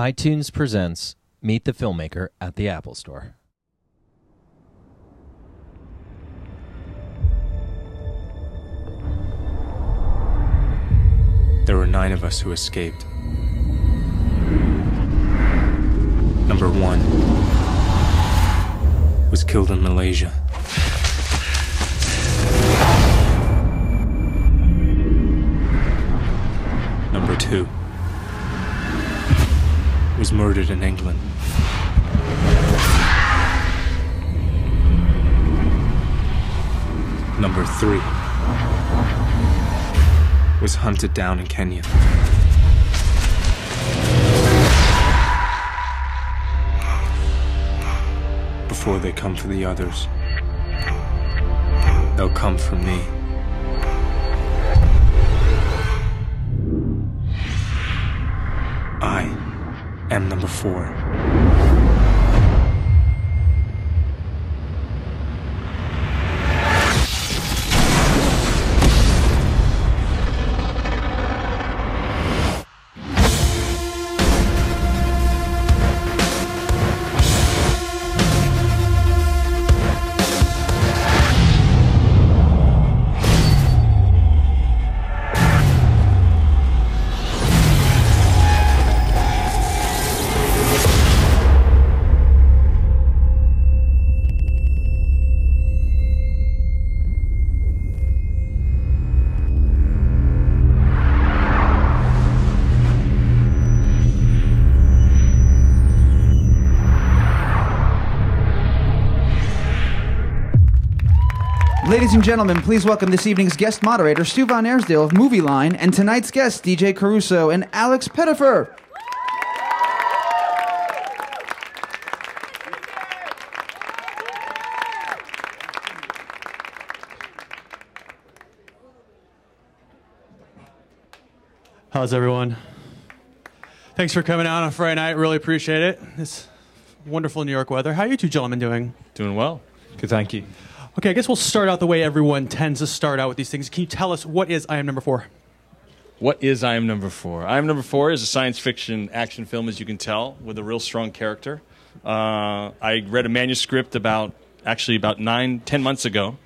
iTunes presents Meet the Filmmaker at the Apple Store. There were nine of us who escaped. Number one was killed in Malaysia. Number two was murdered in England. Number three was hunted down in Kenya. Before they come for the others, they'll come for me. Number four. Ladies and gentlemen, please welcome this evening's guest moderator, Stu VanAirsdale of Movieline, and tonight's guests, DJ Caruso and Alex Pettyfer. How's everyone? Thanks for coming out on a Friday night. Really appreciate it. It's wonderful New York weather. How are you two gentlemen doing? Doing well. Good, thank you. Okay, I guess we'll start out the way everyone tends to start out with these things. Can you tell us what is I Am Number Four? What is I Am Number Four? I Am Number Four is a science fiction action film, as you can tell, with a real strong character. Uh, I read a manuscript about, actually, about nine, ten months ago.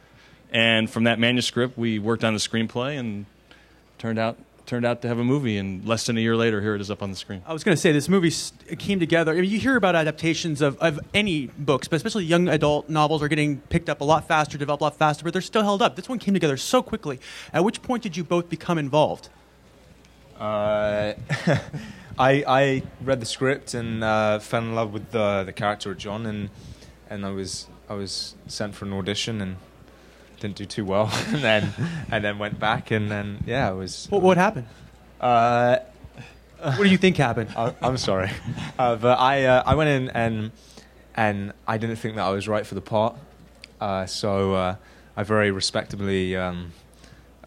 And from that manuscript, we worked on the screenplay and turned out turned out to have a movie and less than a year later here it is up on the screen I was going to say this movie s- came together. I mean, you hear about adaptations of, of any books, but especially young adult novels are getting picked up a lot faster, developed a lot faster, but they're still held up. This one came together so quickly. At which point did you both become involved? Uh, I I read the script and uh, fell in love with the the character of John and and I was I was sent for an audition and didn't do too well and then and then went back and then yeah I was What, what happened? uh, What do you think happened? I, I'm sorry. Uh, but I uh, I went in and and I didn't think that I was right for the part. Uh, so uh, I very respectably um,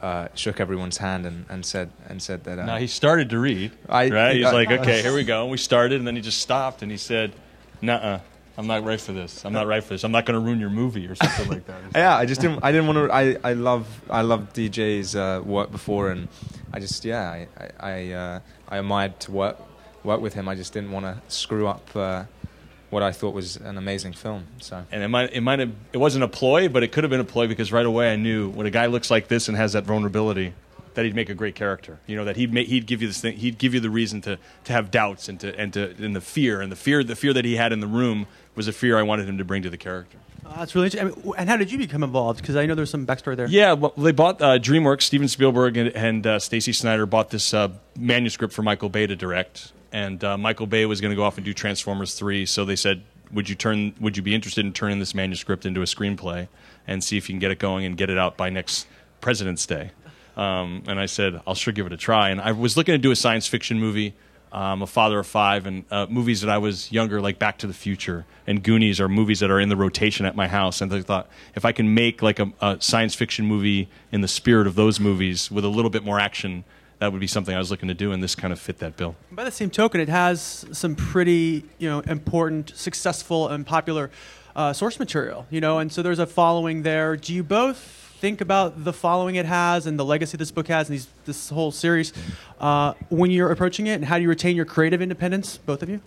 uh, shook everyone's hand and, and said and said that uh, now he started to read I- right? He's I- like okay here we go. And we started and then he just stopped and he said nah i'm not right for this i'm not right for this i'm not going to ruin your movie or something like that yeah, I just didn't. I didn't want to. I, I love I love DJ's uh, work before, and I just yeah I I I, uh, I admired to work work with him. I just didn't want to screw up uh, what I thought was an amazing film. So and it might it might have it wasn't a ploy, but it could have been a ploy because right away I knew when a guy looks like this and has that vulnerability that he'd make a great character. You know that he'd make, he'd give you this thing, he'd give you the reason to, to have doubts and to and to and the fear and the fear the fear that he had in the room was a fear I wanted him to bring to the character. Uh, that's really interesting. I mean, and how did you become involved? Because I know there's some backstory there. Yeah, well, they bought uh, DreamWorks. Steven Spielberg and, and uh, Stacey Snider bought this uh, manuscript for Michael Bay to direct, and uh, Michael Bay was going to go off and do Transformers three. So they said, "Would you turn? Would you be interested in turning this manuscript into a screenplay and see if you can get it going and get it out by next President's Day?" Um, and I said, "I'll sure give it a try." And I was looking to do a science fiction movie. I'm a father of five, and uh, movies that I was younger, like Back to the Future and Goonies, are movies that are in the rotation at my house. And I thought, if I can make like a, a science fiction movie in the spirit of those movies with a little bit more action, that would be something I was looking to do, and this kind of fit that bill. By the same token, it has some pretty, you know, important, successful, and popular uh, source material. You know, and so there's a following there. Do you both think about the following it has and the legacy this book has and these, this whole series uh, when you're approaching it, and how do you retain your creative independence, both of you?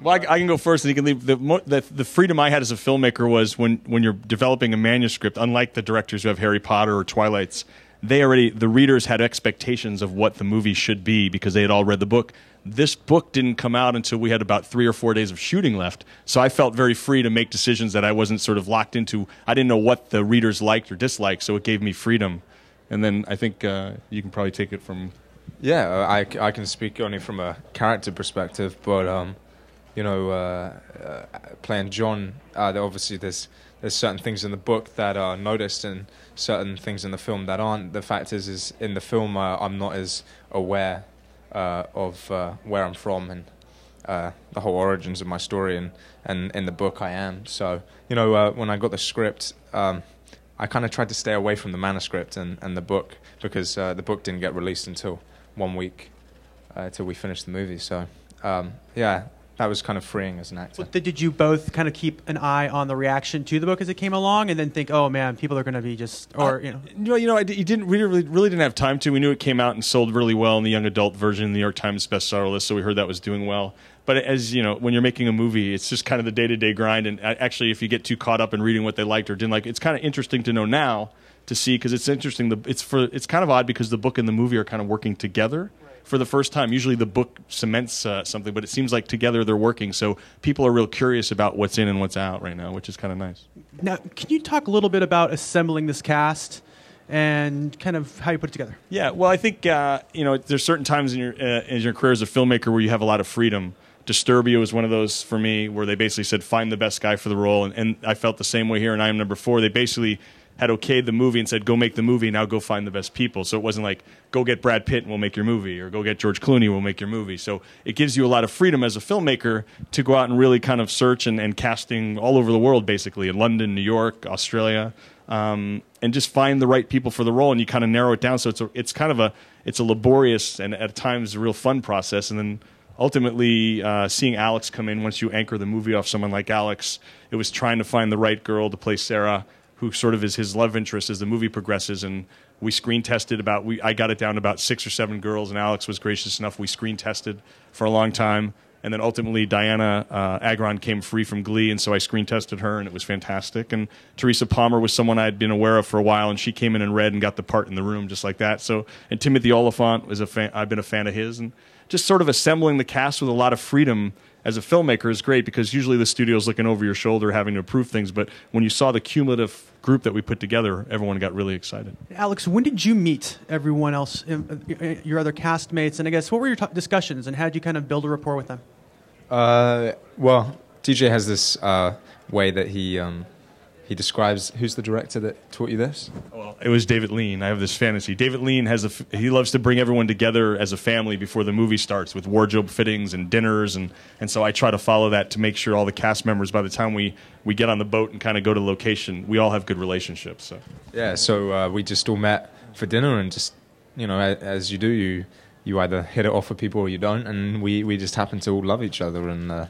Well, I, I can go first, and you can leave. The, the the freedom I had as a filmmaker was when when you're developing a manuscript. Unlike the directors who have Harry Potter or Twilight's, they already the readers had expectations of what the movie should be because they had all read the book. This book didn't come out until we had about three or four days of shooting left, so I felt very free to make decisions that I wasn't sort of locked into. I didn't know what the readers liked or disliked, so it gave me freedom. And then I think uh, you can probably take it from Yeah, uh, I, I can speak only from a character perspective, but um, you know, uh, uh, playing John, uh, obviously there's there's certain things in the book that are noticed and certain things in the film that aren't. The fact is, is in the film uh, I'm not as aware uh, of uh, where I'm from and uh, the whole origins of my story, and, and in the book I am. So you know, uh, when I got the script. Um, I kind of tried to stay away from the manuscript and, and the book because uh, the book didn't get released until one week until we finished the movie. So um, yeah, that was kind of freeing as an actor. Well, did you both kind of keep an eye on the reaction to the book as it came along, and then think, oh man, people are going to be just, or you know, you know, you know, I d- you didn't we really, really didn't have time to. We knew it came out and sold really well in the young adult version, the New York Times bestseller list, so we heard that was doing well. But as you know, when you're making a movie, it's just kind of the day to day grind. And actually, if you get too caught up in reading what they liked or didn't like, it's kind of interesting to know now to see because it's interesting. The it's for it's kind of odd because the book and the movie are kind of working together. For the first time, usually the book cements uh, something, but it seems like together they're working. So people are real curious about what's in and what's out right now, which is kind of nice. now can you talk a little bit about assembling this cast and kind of how you put it together? Yeah, well, I think uh, you know there's certain times in your uh, in your career as a filmmaker where you have a lot of freedom. Disturbia was one of those for me, where they basically said find the best guy for the role, and, and I felt the same way here. And I am number four. They basically had okayed the movie and said go make the movie. Now go find the best people. So it wasn't like go get Brad Pitt and we'll make your movie, or go get George Clooney, we'll make your movie. So it gives you a lot of freedom as a filmmaker to go out and really kind of search and, and casting all over the world, basically in London, New York, Australia um, and just find the right people for the role, and you kind of narrow it down. So it's a, it's kind of a it's a laborious and at times a real fun process, and then ultimately uh, seeing Alex come in once you anchor the movie off someone like Alex, it was trying to find the right girl to play Sarah, who sort of is his love interest as the movie progresses, and we screen tested about we I got it down to about six or seven girls, and Alex was gracious enough. We screen tested for a long time. And then ultimately, Dianna uh, Agron came free from Glee, and so I screen tested her, and it was fantastic. And Teresa Palmer was someone I had been aware of for a while, and she came in and read and got the part in the room just like that. So, and Timothy Olyphant was a fan. I've been a fan of his, and just sort of assembling the cast with a lot of freedom as a filmmaker is great because usually the studio's looking over your shoulder, having to approve things. But when you saw the cumulative group that we put together, everyone got really excited. Alex, when did you meet everyone else, um, uh, your other castmates, and I guess what were your t- discussions, and how did you kind of build a rapport with them? Uh, well, DJ has this uh, way that he um, he describes. Who's the director that taught you this? Well, it was David Lean. I have this fantasy. David Lean has a he loves to bring everyone together as a family before the movie starts with wardrobe fittings and dinners and and so I try to follow that to make sure all the cast members by the time we we get on the boat and kind of go to location, we all have good relationships. So Yeah, so uh, we just all met for dinner and just you know as you do you you either hit it off with people or you don't, and we we just happen to all love each other and uh,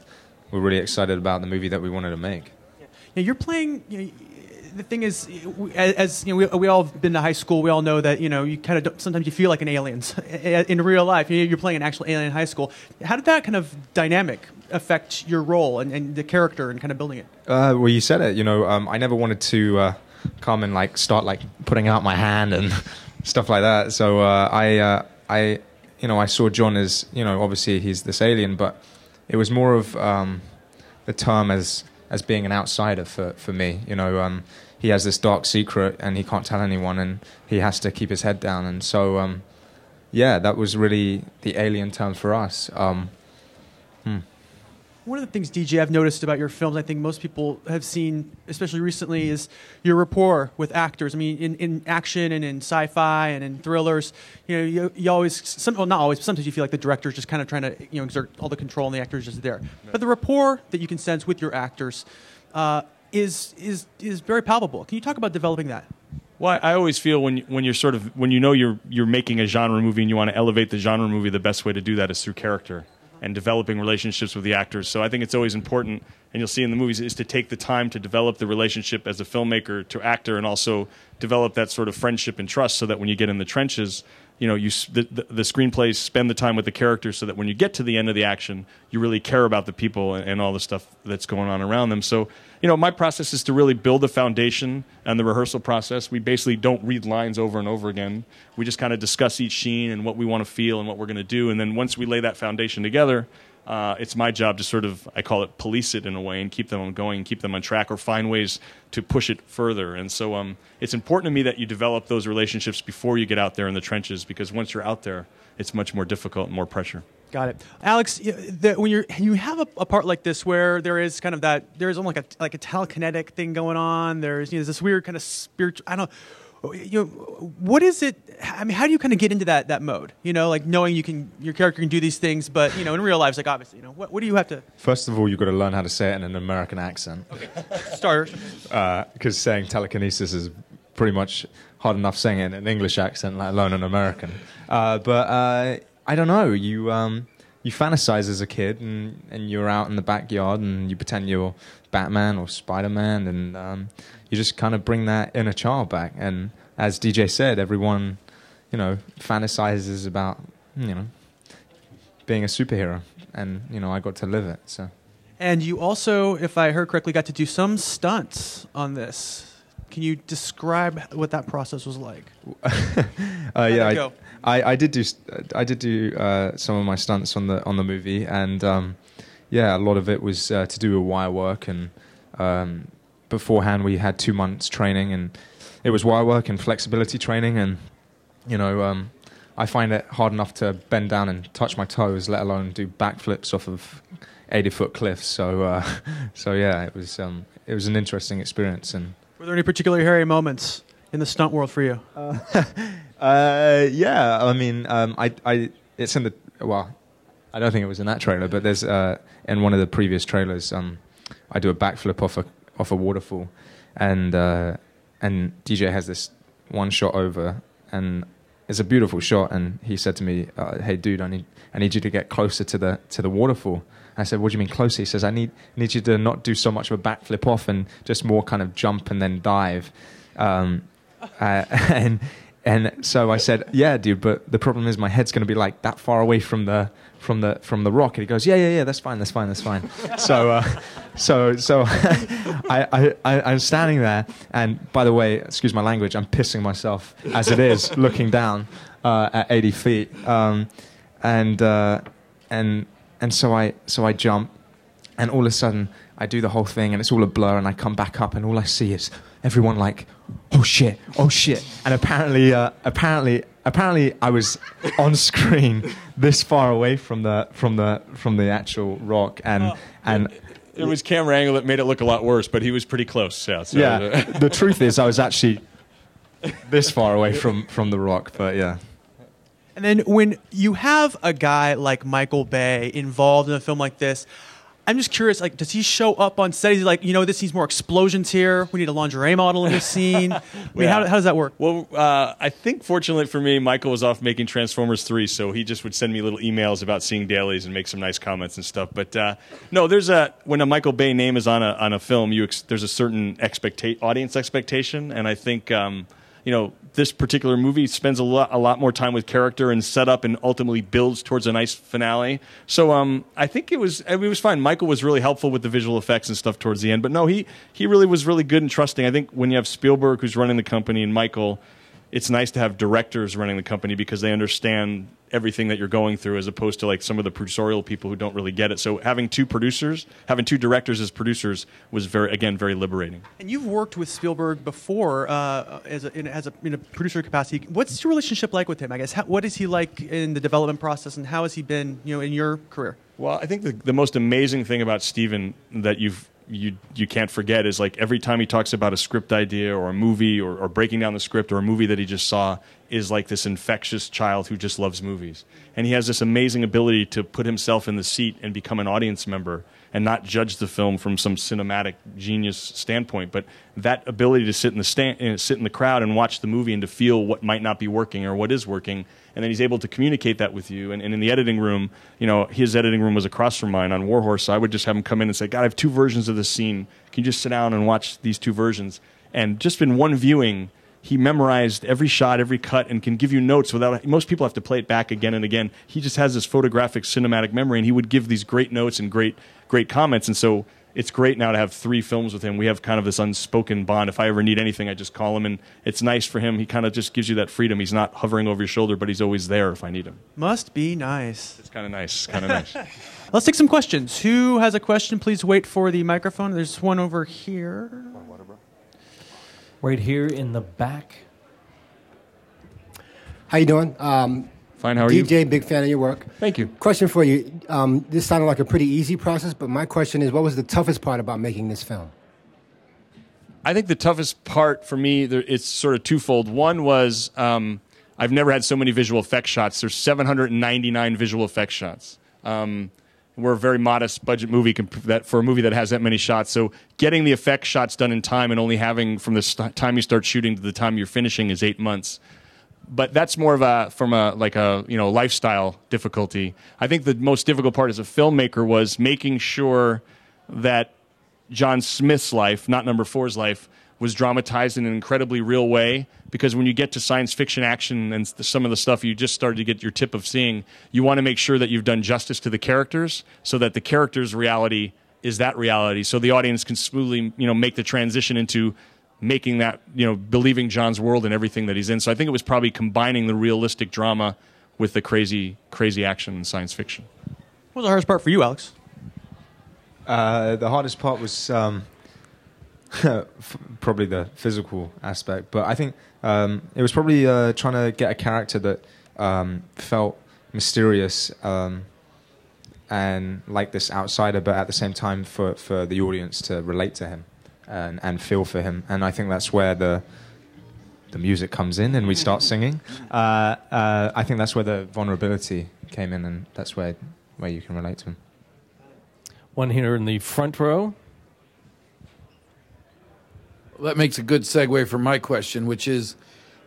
we're really excited about the movie that we wanted to make. You're playing. You know, the thing is, as you know, we, we all have been to high school. We all know that you know you kind of sometimes you feel like an alien in real life. You're playing an actual alien in high school. How did that kind of dynamic affect your role and, and the character and kind of building it? Uh, well, you said it. You know, um, I never wanted to uh, come and like start like putting out my hand and stuff like that. So uh, I, uh, I, you know, I saw John as you know, obviously he's this alien, but it was more of um, the term as as being an outsider for for me. You know, um, he has this dark secret and he can't tell anyone, and he has to keep his head down. And so, um, yeah, that was really the alien term for us. Um, One of the things, DJ, I've noticed about your films, I think most people have seen, especially recently, is your rapport with actors. I mean, in, in action and in sci-fi and in thrillers, you know, you, you always, some, well, not always, but sometimes you feel like the director's just kind of trying to, you know, exert all the control and the actor's just there. But the rapport that you can sense with your actors uh, is, is, is very palpable. Can you talk about developing that? Well, I I always feel when when you're sort of when you know you're you're making a genre movie and you want to elevate the genre movie, the best way to do that is through character. And developing relationships with the actors. So I think it's always important, and you'll see in the movies, is to take the time to develop the relationship as a filmmaker to actor, and also develop that sort of friendship and trust, so that when you get in the trenches, you know, you the, the, the screenplays spend the time with the characters, so that when you get to the end of the action, you really care about the people and, and all the stuff that's going on around them. So, you know, my process is to really build the foundation and the rehearsal process. We basically don't read lines over and over again. We just kind of discuss each scene and what we want to feel and what we're going to do. And then once we lay that foundation together, uh, it's my job to sort of, I call it police it in a way and keep them on going, keep them on track, or find ways to push it further. And so um, it's important to me that you develop those relationships before you get out there in the trenches because once you're out there, it's much more difficult and more pressure. Got it, Alex. The, when you're you have a, a part like this where there is kind of that there is almost like a like a telekinetic thing going on. There's you know this weird kind of spiritual. I don't. know, You know, what is it? I mean, how do you kind of get into that that mode? You know, like knowing you can your character can do these things, but you know, in real life, it's like obviously, you know, what, what do you have to First of all, you've got to learn how to say it in an American accent. Okay, start? because saying telekinesis is pretty much hard enough saying it in an English accent, let alone an American. Uh, but uh, I don't know. You um, you fantasize as a kid, and, and you're out in the backyard, and you pretend you're Batman or Spider Man, and um, you just kind of bring that inner child back. And as DJ said, everyone, you know, fantasizes about you know being a superhero, and you know I got to live it. So. And you also, if I heard correctly, got to do some stunts on this. Can you describe what that process was like? Uh, yeah, I, go? I, I did do I did do uh, some of my stunts on the on the movie, and um, yeah, a lot of it was uh, to do with wire work. And um, beforehand, we had two months training, and it was wire work and flexibility training. And you know, um, I find it hard enough to bend down and touch my toes, let alone do backflips off of eighty foot cliffs. So uh, so yeah, it was um, it was an interesting experience and. Were there any particularly hairy moments in the stunt world for you? Uh, yeah, I mean, um, I, I, it's in the well, I don't think it was in that trailer, but there's uh, in one of the previous trailers, um, I do a backflip off a off a waterfall, and uh, and DJ has this one shot over, and it's a beautiful shot, and he said to me, uh, "Hey, dude, I need I need you to get closer to the to the waterfall." I said, "What do you mean closer?" He says, "I need need you to not do so much of a backflip off, and just more kind of jump and then dive." Um, uh, and and so I said, "Yeah, dude, but the problem is my head's going to be like that far away from the from the from the rock." And he goes, "Yeah, yeah, yeah, that's fine, that's fine, that's fine." so uh, so so I, I I'm standing there, and by the way, excuse my language, I'm pissing myself as it is, looking down uh, at 80 feet, um, and uh, and and so I so I jump, and all of a sudden I do the whole thing and it's all a blur and I come back up and all I see is everyone like oh shit oh shit and apparently uh, apparently apparently I was on screen this far away from the from the from the actual rock and and It was camera angle that made it look a lot worse, but he was pretty close. Yeah. So, yeah the truth is I was actually this far away from from the rock but yeah And then when you have a guy like Michael Bay involved in a film like this, I'm just curious. Like, does he show up on set? He's like, you know, this needs more explosions here. We need a lingerie model in this scene. I mean, how, how does that work? Well, uh, I think fortunately for me, Michael was off making Transformers 3, so he just would send me little emails about seeing dailies and make some nice comments and stuff. But uh, no, there's a when a Michael Bay name is on a on a film, you ex- there's a certain expecta- audience expectation, and I think um, you know this particular movie spends a lot a lot more time with character and setup, and ultimately builds towards a nice finale. So um, I think it was it was fine. Michael was really helpful with the visual effects and stuff towards the end, but no, he he really was really good and trusting. I think when you have Spielberg who's running the company and Michael it's nice to have directors running the company because they understand everything that you're going through as opposed to like some of the producerial people who don't really get it. So having two producers, having two directors as producers was very again very liberating. And you've worked with Spielberg before uh, as a, in, as a in a producer capacity. What's your relationship like with him? I guess how, what is he like in the development process, and how has he been, you know, in your career? Well, I think the, the most amazing thing about Steven that you've you you can't forget is like every time he talks about a script idea or a movie or, or breaking down the script or a movie that he just saw, is like this infectious child who just loves movies. And he has this amazing ability to put himself in the seat and become an audience member and not judge the film from some cinematic genius standpoint, but that ability to sit in the stand, uh, sit in the crowd and watch the movie and to feel what might not be working or what is working, and then he's able to communicate that with you. And, and in the editing room, you know, his editing room was across from mine on War Horse, so I would just have him come in and say, "God, I have two versions of this scene. Can you just sit down and watch these two versions?" And just in one viewing, he memorized every shot, every cut, and can give you notes without. Most people have to play it back again and again. He just has this photographic cinematic memory, and he would give these great notes and great, great comments. And so it's great now to have three films with him. We have kind of this unspoken bond. If I ever need anything, I just call him, and it's nice for him. He kind of just gives you that freedom. He's not hovering over your shoulder, but he's always there if I need him. Must be nice. It's kind of nice. Kind of nice. Let's take some questions. Who has a question? Please wait for the microphone. There's one over here. Right here in the back. How you doing? Um, Fine. How are you? DJ, big fan of your work. Thank you. Question for you. Um, this sounded like a pretty easy process, but my question is, what was the toughest part about making this film? I think the toughest part for me, there, it's sort of twofold. One was um, I've never had so many visual effects shots. There's 799 visual effects shots. Um, we're a very modest budget movie that for a movie that has that many shots. So getting the effect shots done in time and only having from the st- time you start shooting to the time you're finishing is eight months. But that's more of a from a like a you know lifestyle difficulty. I think the most difficult part as a filmmaker was making sure that John Smith's life, not number four's life, was dramatized in an incredibly real way. Because when you get to science fiction action and some of the stuff you just started to get your tip of seeing, you want to make sure that you've done justice to the characters so that the characters' reality is that reality. So the audience can smoothly, you know, make the transition into making that, you know, believing John's world and everything that he's in. So I think it was probably combining the realistic drama with the crazy, crazy action and science fiction. What was the hardest part for you, Alex? Uh, the hardest part was um, f- probably the physical aspect, but I think um, it was probably uh, trying to get a character that um, felt mysterious um, and like this outsider, but at the same time for, for the audience to relate to him and, and feel for him. And I think that's where the the music comes in and we start singing. Uh, uh, I think that's where the vulnerability came in, and that's where where you can relate to him. One here in the front row. That makes a good segue for my question, which is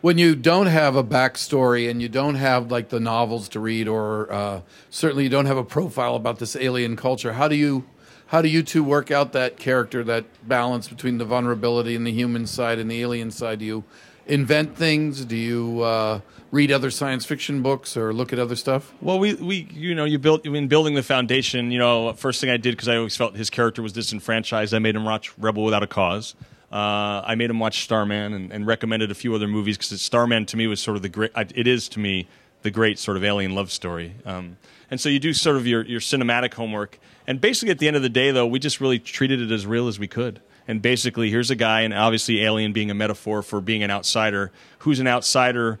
when you don't have a backstory and you don't have like the novels to read, or uh, certainly you don't have a profile about this alien culture, how do you how do you two work out that character, that balance between the vulnerability and the human side and the alien side? Do you invent things? Do you uh, read other science fiction books or look at other stuff? Well, we, we you know you built in building the foundation. You know, first thing I did because I always felt his character was disenfranchised. I made him watch Rebel Without a Cause. Uh, I made him watch Starman and, and recommended a few other movies because Starman to me was sort of the great. It is to me the great sort of alien love story. Um, and so you do sort of your your cinematic homework. And basically, at the end of the day, though, we just really treated it as real as we could. And basically, here's a guy, and obviously, alien being a metaphor for being an outsider, who's an outsider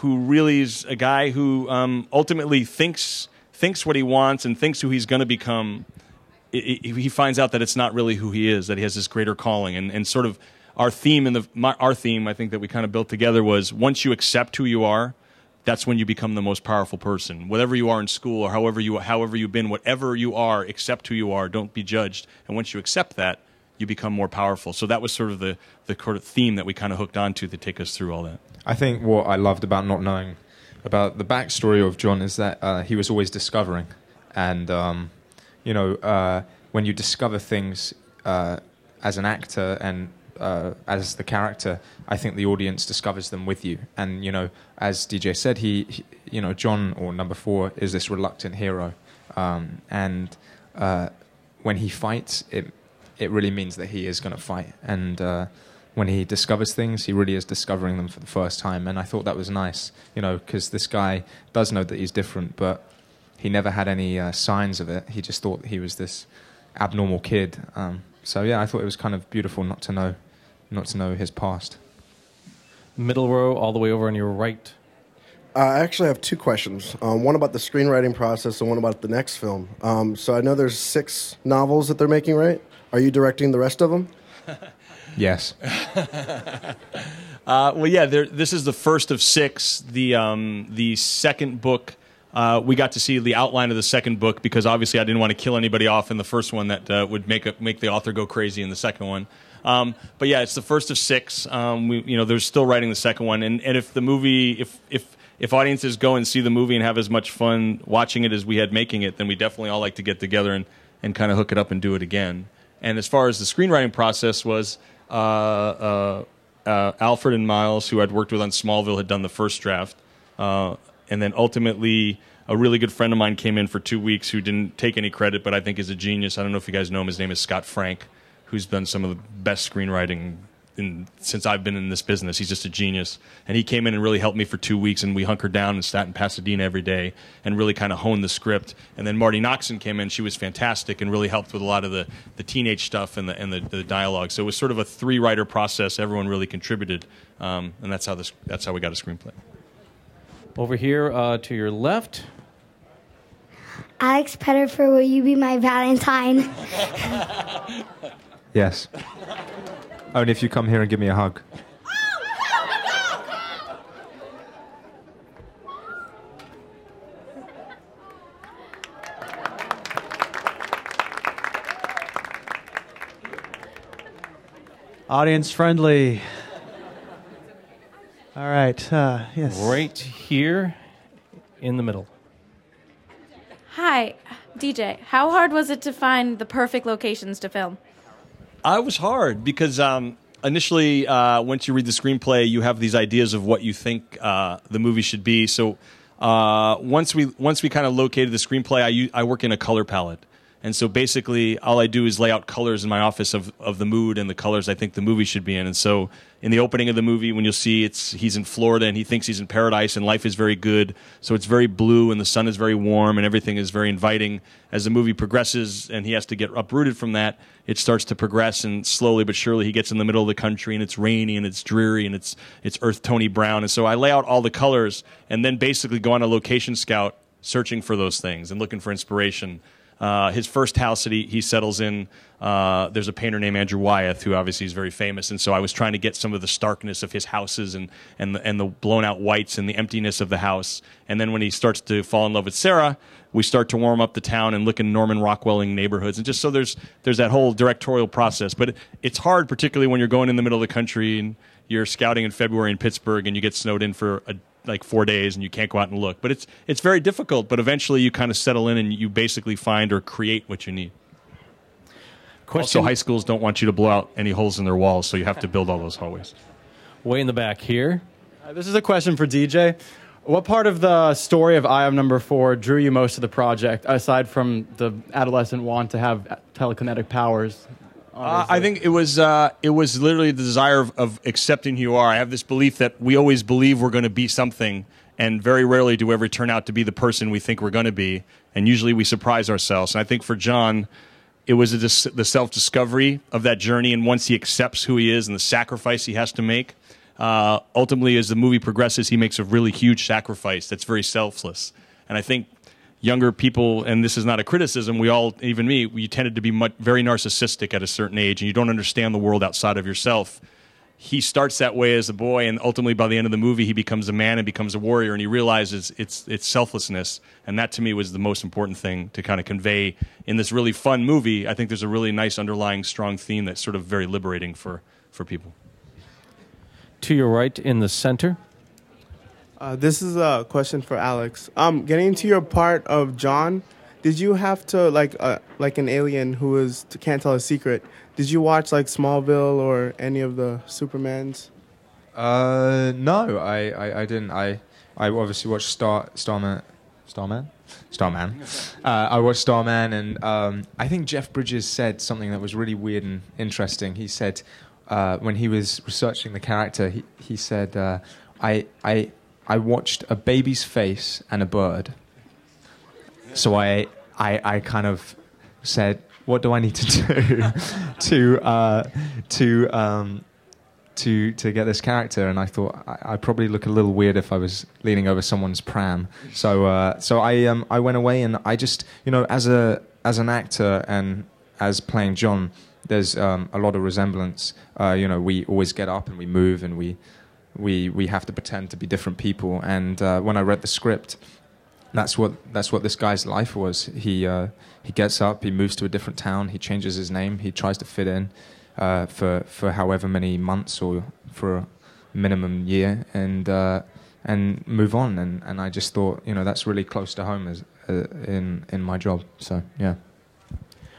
who really is a guy who um, ultimately thinks thinks what he wants and thinks who he's going to become. I- I- he finds out that it's not really who he is; that he has this greater calling, and, and sort of our theme in the my, our theme, I think that we kind of built together was once you accept who you are, that's when you become the most powerful person. Whatever you are in school or however you however you've been, whatever you are, accept who you are. Don't be judged. And once you accept that, you become more powerful. So that was sort of the the sort of theme that we kind of hooked onto to take us through all that. I think what I loved about not knowing about the backstory of John is that uh, he was always discovering, and um, you know uh, when you discover things uh, as an actor and uh, as the character, I think the audience discovers them with you. And you know, as DJ said, he, he you know John or Number Four is this reluctant hero, um, and uh, when he fights, it it really means that he is going to fight and. Uh, when he discovers things, he really is discovering them for the first time. And I thought that was nice, you know, because this guy does know that he's different, but he never had any uh, signs of it. He just thought he was this abnormal kid. Um, so yeah, I thought it was kind of beautiful not to know, not to know his past. Middle row, all the way over on your right. Uh, I actually have two questions. Um, one about the screenwriting process and one about the next film. Um, so I know there's six novels that they're making, right? Are you directing the rest of them? Yes. Uh, well, yeah, this is the first of six. The um, the second book, uh, we got to see the outline of the second book because obviously I didn't want to kill anybody off in the first one that uh, would make a, make the author go crazy in the second one. Um, but yeah, it's the first of six. Um, we, you know, they're still writing the second one, and, and if the movie, if if if audiences go and see the movie and have as much fun watching it as we had making it, then we definitely all like to get together and, and kind of hook it up and do it again. And as far as the screenwriting process was, uh, uh, uh, Alfred and Miles, who I'd worked with on Smallville, had done the first draft, uh, and then ultimately a really good friend of mine came in for two weeks who didn't take any credit, but I think is a genius. I don't know if you guys know him. His name is Scott Frank, who's done some of the best screenwriting in, since I've been in this business. He's just a genius. And he came in and really helped me for two weeks, and we hunkered down and sat in Pasadena every day and really kind of honed the script. And then Marti Noxon came in. She was fantastic and really helped with a lot of the, the teenage stuff and the, and the, the dialogue. So it was sort of a three writer process. Everyone really contributed. Um, and that's how, this, that's how we got a screenplay. Over here uh, to your left. Alex Pettyfer, will you be my Valentine? Yes. Only if you come here and give me a hug. Audience friendly. All right. Uh, yes. Right here in the middle. Hi, DJ. How hard was it to find the perfect locations to film? I was hard because um, initially, uh, once you read the screenplay, you have these ideas of what you think uh, the movie should be. So uh, once we once we kind of located the screenplay, I, I work in a color palette, and so basically all I do is lay out colors in my office of of the mood and the colors I think the movie should be in. And so in the opening of the movie, when you'll see it's he's in Florida and he thinks he's in paradise and life is very good, so it's very blue and the sun is very warm and everything is very inviting. As the movie progresses and he has to get uprooted from that, it starts to progress and slowly but surely he gets in the middle of the country and it's rainy and it's dreary and it's it's earth tony brown. And so I lay out all the colors and then basically go on a location scout searching for those things and looking for inspiration. Uh, his first house that he, he settles in, uh, there's a painter named Andrew Wyeth who obviously is very famous, and so I was trying to get some of the starkness of his houses and and the, and the blown out whites and the emptiness of the house. And then when he starts to fall in love with Sarah, we start to warm up the town and look in Norman Rockwelling neighborhoods, and just so there's there's that whole directorial process. But it, it's hard, particularly when you're going in the middle of the country and you're scouting in February in Pittsburgh and you get snowed in for a like four days and you can't go out and look. But it's it's very difficult. But eventually you kind of settle in and you basically find or create what you need. Question- Also, high schools don't want you to blow out any holes in their walls, so you have to build all those hallways. Way in the back here. Uh, This is a question for DJ. What part of the story of I Am Number Four drew you most to the project, aside from the adolescent want to have telekinetic powers? Uh, I think it was uh, it was literally the desire of, of accepting who you are. I have this belief that we always believe we're going to be something, and very rarely do we ever turn out to be the person we think we're going to be. And usually we surprise ourselves. And I think for John, it was a dis- the self discovery of that journey. And once he accepts who he is and the sacrifice he has to make, uh, ultimately, as the movie progresses, he makes a really huge sacrifice that's very selfless. And I think younger people, and this is not a criticism, we all, even me, we tended to be much, very narcissistic at a certain age, and you don't understand the world outside of yourself. He starts that way as a boy, and ultimately, by the end of the movie, he becomes a man and becomes a warrior, and he realizes it's it's selflessness, and that to me was the most important thing to kind of convey in this really fun movie. I think there's a really nice underlying strong theme that's sort of very liberating for for people. To your right in the center. Uh, this is a question for Alex. Um, getting to your part of John, did you have to like uh, like an alien who is can't tell a secret? Did you watch like Smallville or any of the Supermans? Uh, no, I, I, I didn't. I, I obviously watched Star Starman, Starman, Starman. Uh, I watched Starman, and um, I think Jeff Bridges said something that was really weird and interesting. He said uh, when he was researching the character, he he said, uh, "I I I watched a baby's face and a bird." So I I I kind of said, "What do I need to do to uh, to um, to to get this character?" And I thought I, I'd probably look a little weird if I was leaning over someone's pram. So uh, so I um, I went away and I just you know as a as an actor and as playing John, there's um, a lot of resemblance. Uh, you know, we always get up and we move and we we we have to pretend to be different people. And uh, when I read the script, that's what that's what this guy's life was. He uh, he gets up, he moves to a different town, he changes his name, he tries to fit in uh, for for however many months or for a minimum year, and uh, and move on. And, and I just thought, you know, that's really close to home as uh, in in my job. So yeah.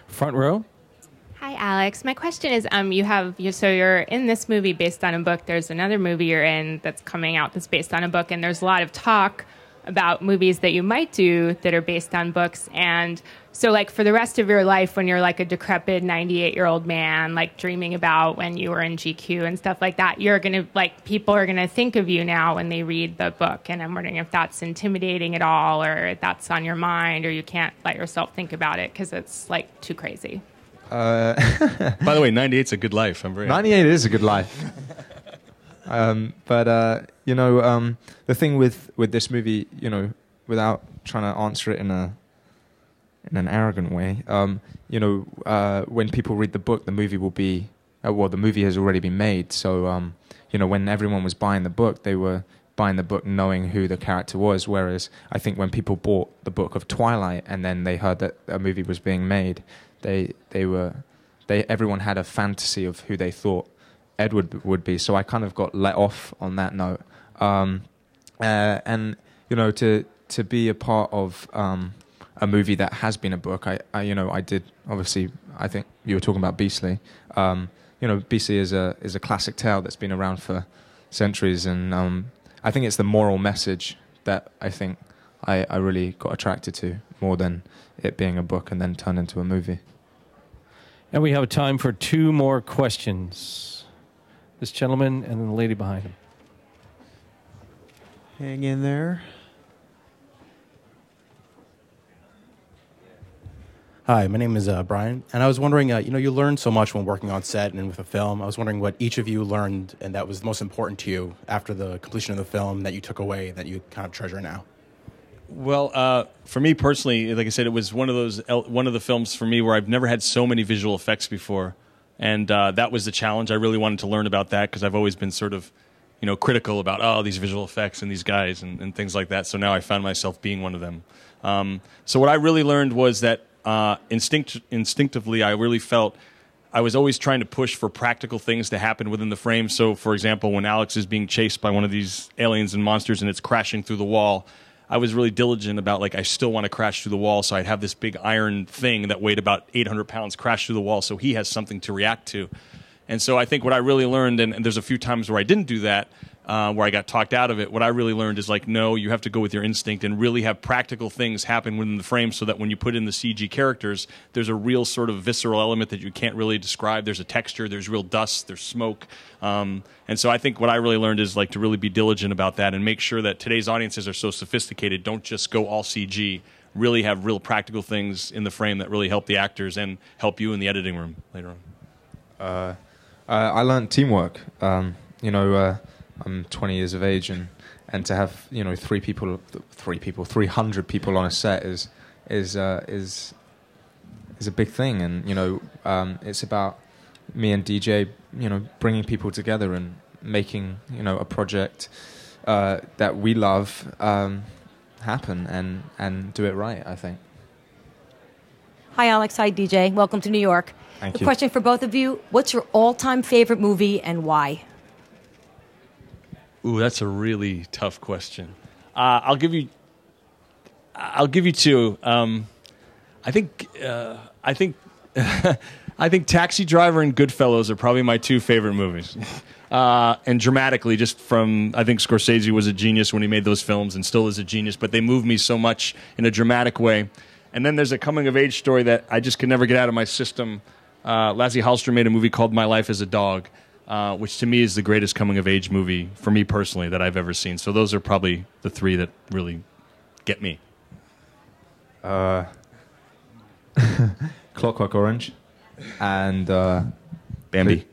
Front row. Hi, Alex. My question is, um, you have you so you're in this movie based on a book. There's another movie you're in that's coming out that's based on a book, and there's a lot of talk about movies that you might do that are based on books. And so, like for the rest of your life, when you're like a decrepit 98 year old man, like dreaming about when you were in GQ and stuff like that, you're gonna like people are gonna think of you now when they read the book. And I'm wondering if that's intimidating at all, or that's on your mind, or you can't let yourself think about it because it's like too crazy. Uh, By the way, 98's a good life. I'm very 98 is a good life. um, but uh, you know, um, the thing with with this movie, you know, without trying to answer it in a in an arrogant way, um, you know, uh, when people read the book, the movie will be uh, well, the movie has already been made. So, um, you know, when everyone was buying the book, they were buying the book knowing who the character was. Whereas I think when people bought the book of Twilight and then they heard that a movie was being made, they they were they everyone had a fantasy of who they thought Edward would be. So I kind of got let off on that note. Um, uh, and you know, to to be a part of um, a movie that has been a book, I, I you know I did obviously. I think you were talking about Beastly. Um, you know, Beastly is a is a classic tale that's been around for centuries, and um, I think it's the moral message that I think I, I really got attracted to more than it being a book and then turned into a movie. And we have time for two more questions. This gentleman and then the lady behind him. Hang in there. Hi, my name is uh, Brian, and I was wondering, uh, you know, you learn so much when working on set and with a film. I was wondering what each of you learned and that was most important to you after the completion of the film that you took away that you kind of treasure now. Well, uh, for me personally, like I said, it was one of those one of the films for me where I've never had so many visual effects before, and uh, that was the challenge. I really wanted to learn about that because I've always been sort of, you know, critical about oh these visual effects and these guys and, and things like that. So now I found myself being one of them. Um, so what I really learned was that uh, instinct instinctively, I really felt. I was always trying to push for practical things to happen within the frame. So, for example, when Alex is being chased by one of these aliens and monsters and it's crashing through the wall, I was really diligent about like I still want to crash through the wall, so I'd have this big iron thing that weighed about 800 pounds crash through the wall, so he has something to react to. And so I think what I really learned, and, and there's a few times where I didn't do that, uh, where I got talked out of it. What I really learned is like, no, you have to go with your instinct and really have practical things happen within the frame, so that when you put in the CG characters, there's a real sort of visceral element that you can't really describe. There's a texture, there's real dust, there's smoke, um, and so I think what I really learned is like to really be diligent about that and make sure that today's audiences are so sophisticated. Don't just go all CG. Really have real practical things in the frame that really help the actors and help you in the editing room later on. Uh, uh, I learned teamwork. Um, you know, uh, I'm 20 years of age, and and to have you know three people, three people, 300 people on a set is is uh, is is a big thing, and you know, um, it's about me and DJ, you know, bringing people together and making you know a project uh, that we love um, happen and and do it right. I think. Hi, Alex. Hi, DJ. Welcome to New York. Thank a you. question for both of you: What's your all-time favorite movie and why? Ooh, that's a really tough question. Uh, I'll give you. I'll give you two. Um, I think. Uh, I think. I think Taxi Driver and Goodfellas are probably my two favorite movies. Uh, and dramatically, just from I think Scorsese was a genius when he made those films, and still is a genius. But they move me so much in a dramatic way. And then there's a coming of age story that I just could never get out of my system. Uh, Lasse Hallstrom made a movie called My Life as a Dog, uh, which to me is the greatest coming of age movie for me personally that I've ever seen. So those are probably the three that really get me. Uh, Clockwork Orange, and uh, Bambi.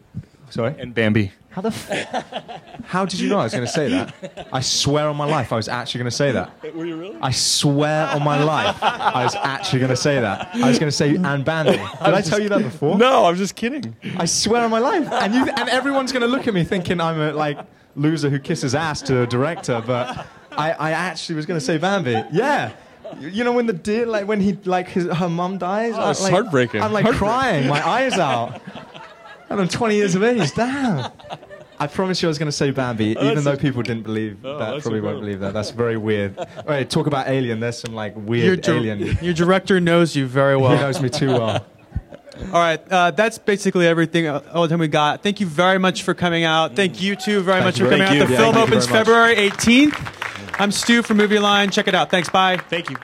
Sorry, and Bambi. How the? F- How did you know I was going to say that? I swear on my life, I was actually going to say that. Were you really? I swear on my life, I was actually going to say that. I was going to say and Bambi. Did I, tell you that before? No, I'm just kidding. I swear on my life, and you and everyone's going to look at me thinking I'm a, like loser who kisses ass to a director, but I, I actually was going to say Bambi. Yeah. You- You know when the deer, like when he, like his, her mum dies. Oh, I'm it's like, heartbreaking. I'm like Heartbreaking. crying, my eyes out. And I'm 20 years of age. Damn. I promise you I was going to say Bambi, Oh, even though people didn't believe Oh, that. Probably won't believe that. That's very weird. All right, talk about Alien. There's some like Your, weird dir- alien. your director knows you very well. He knows me too well. All right, uh, that's basically everything. uh, All the time we got. Thank you very much for coming out. Thank you too very Thank much for coming Thank out. The you. film opens. February 18th. I'm Stu from Movieline. Check it out. Thanks. Bye. Thank you.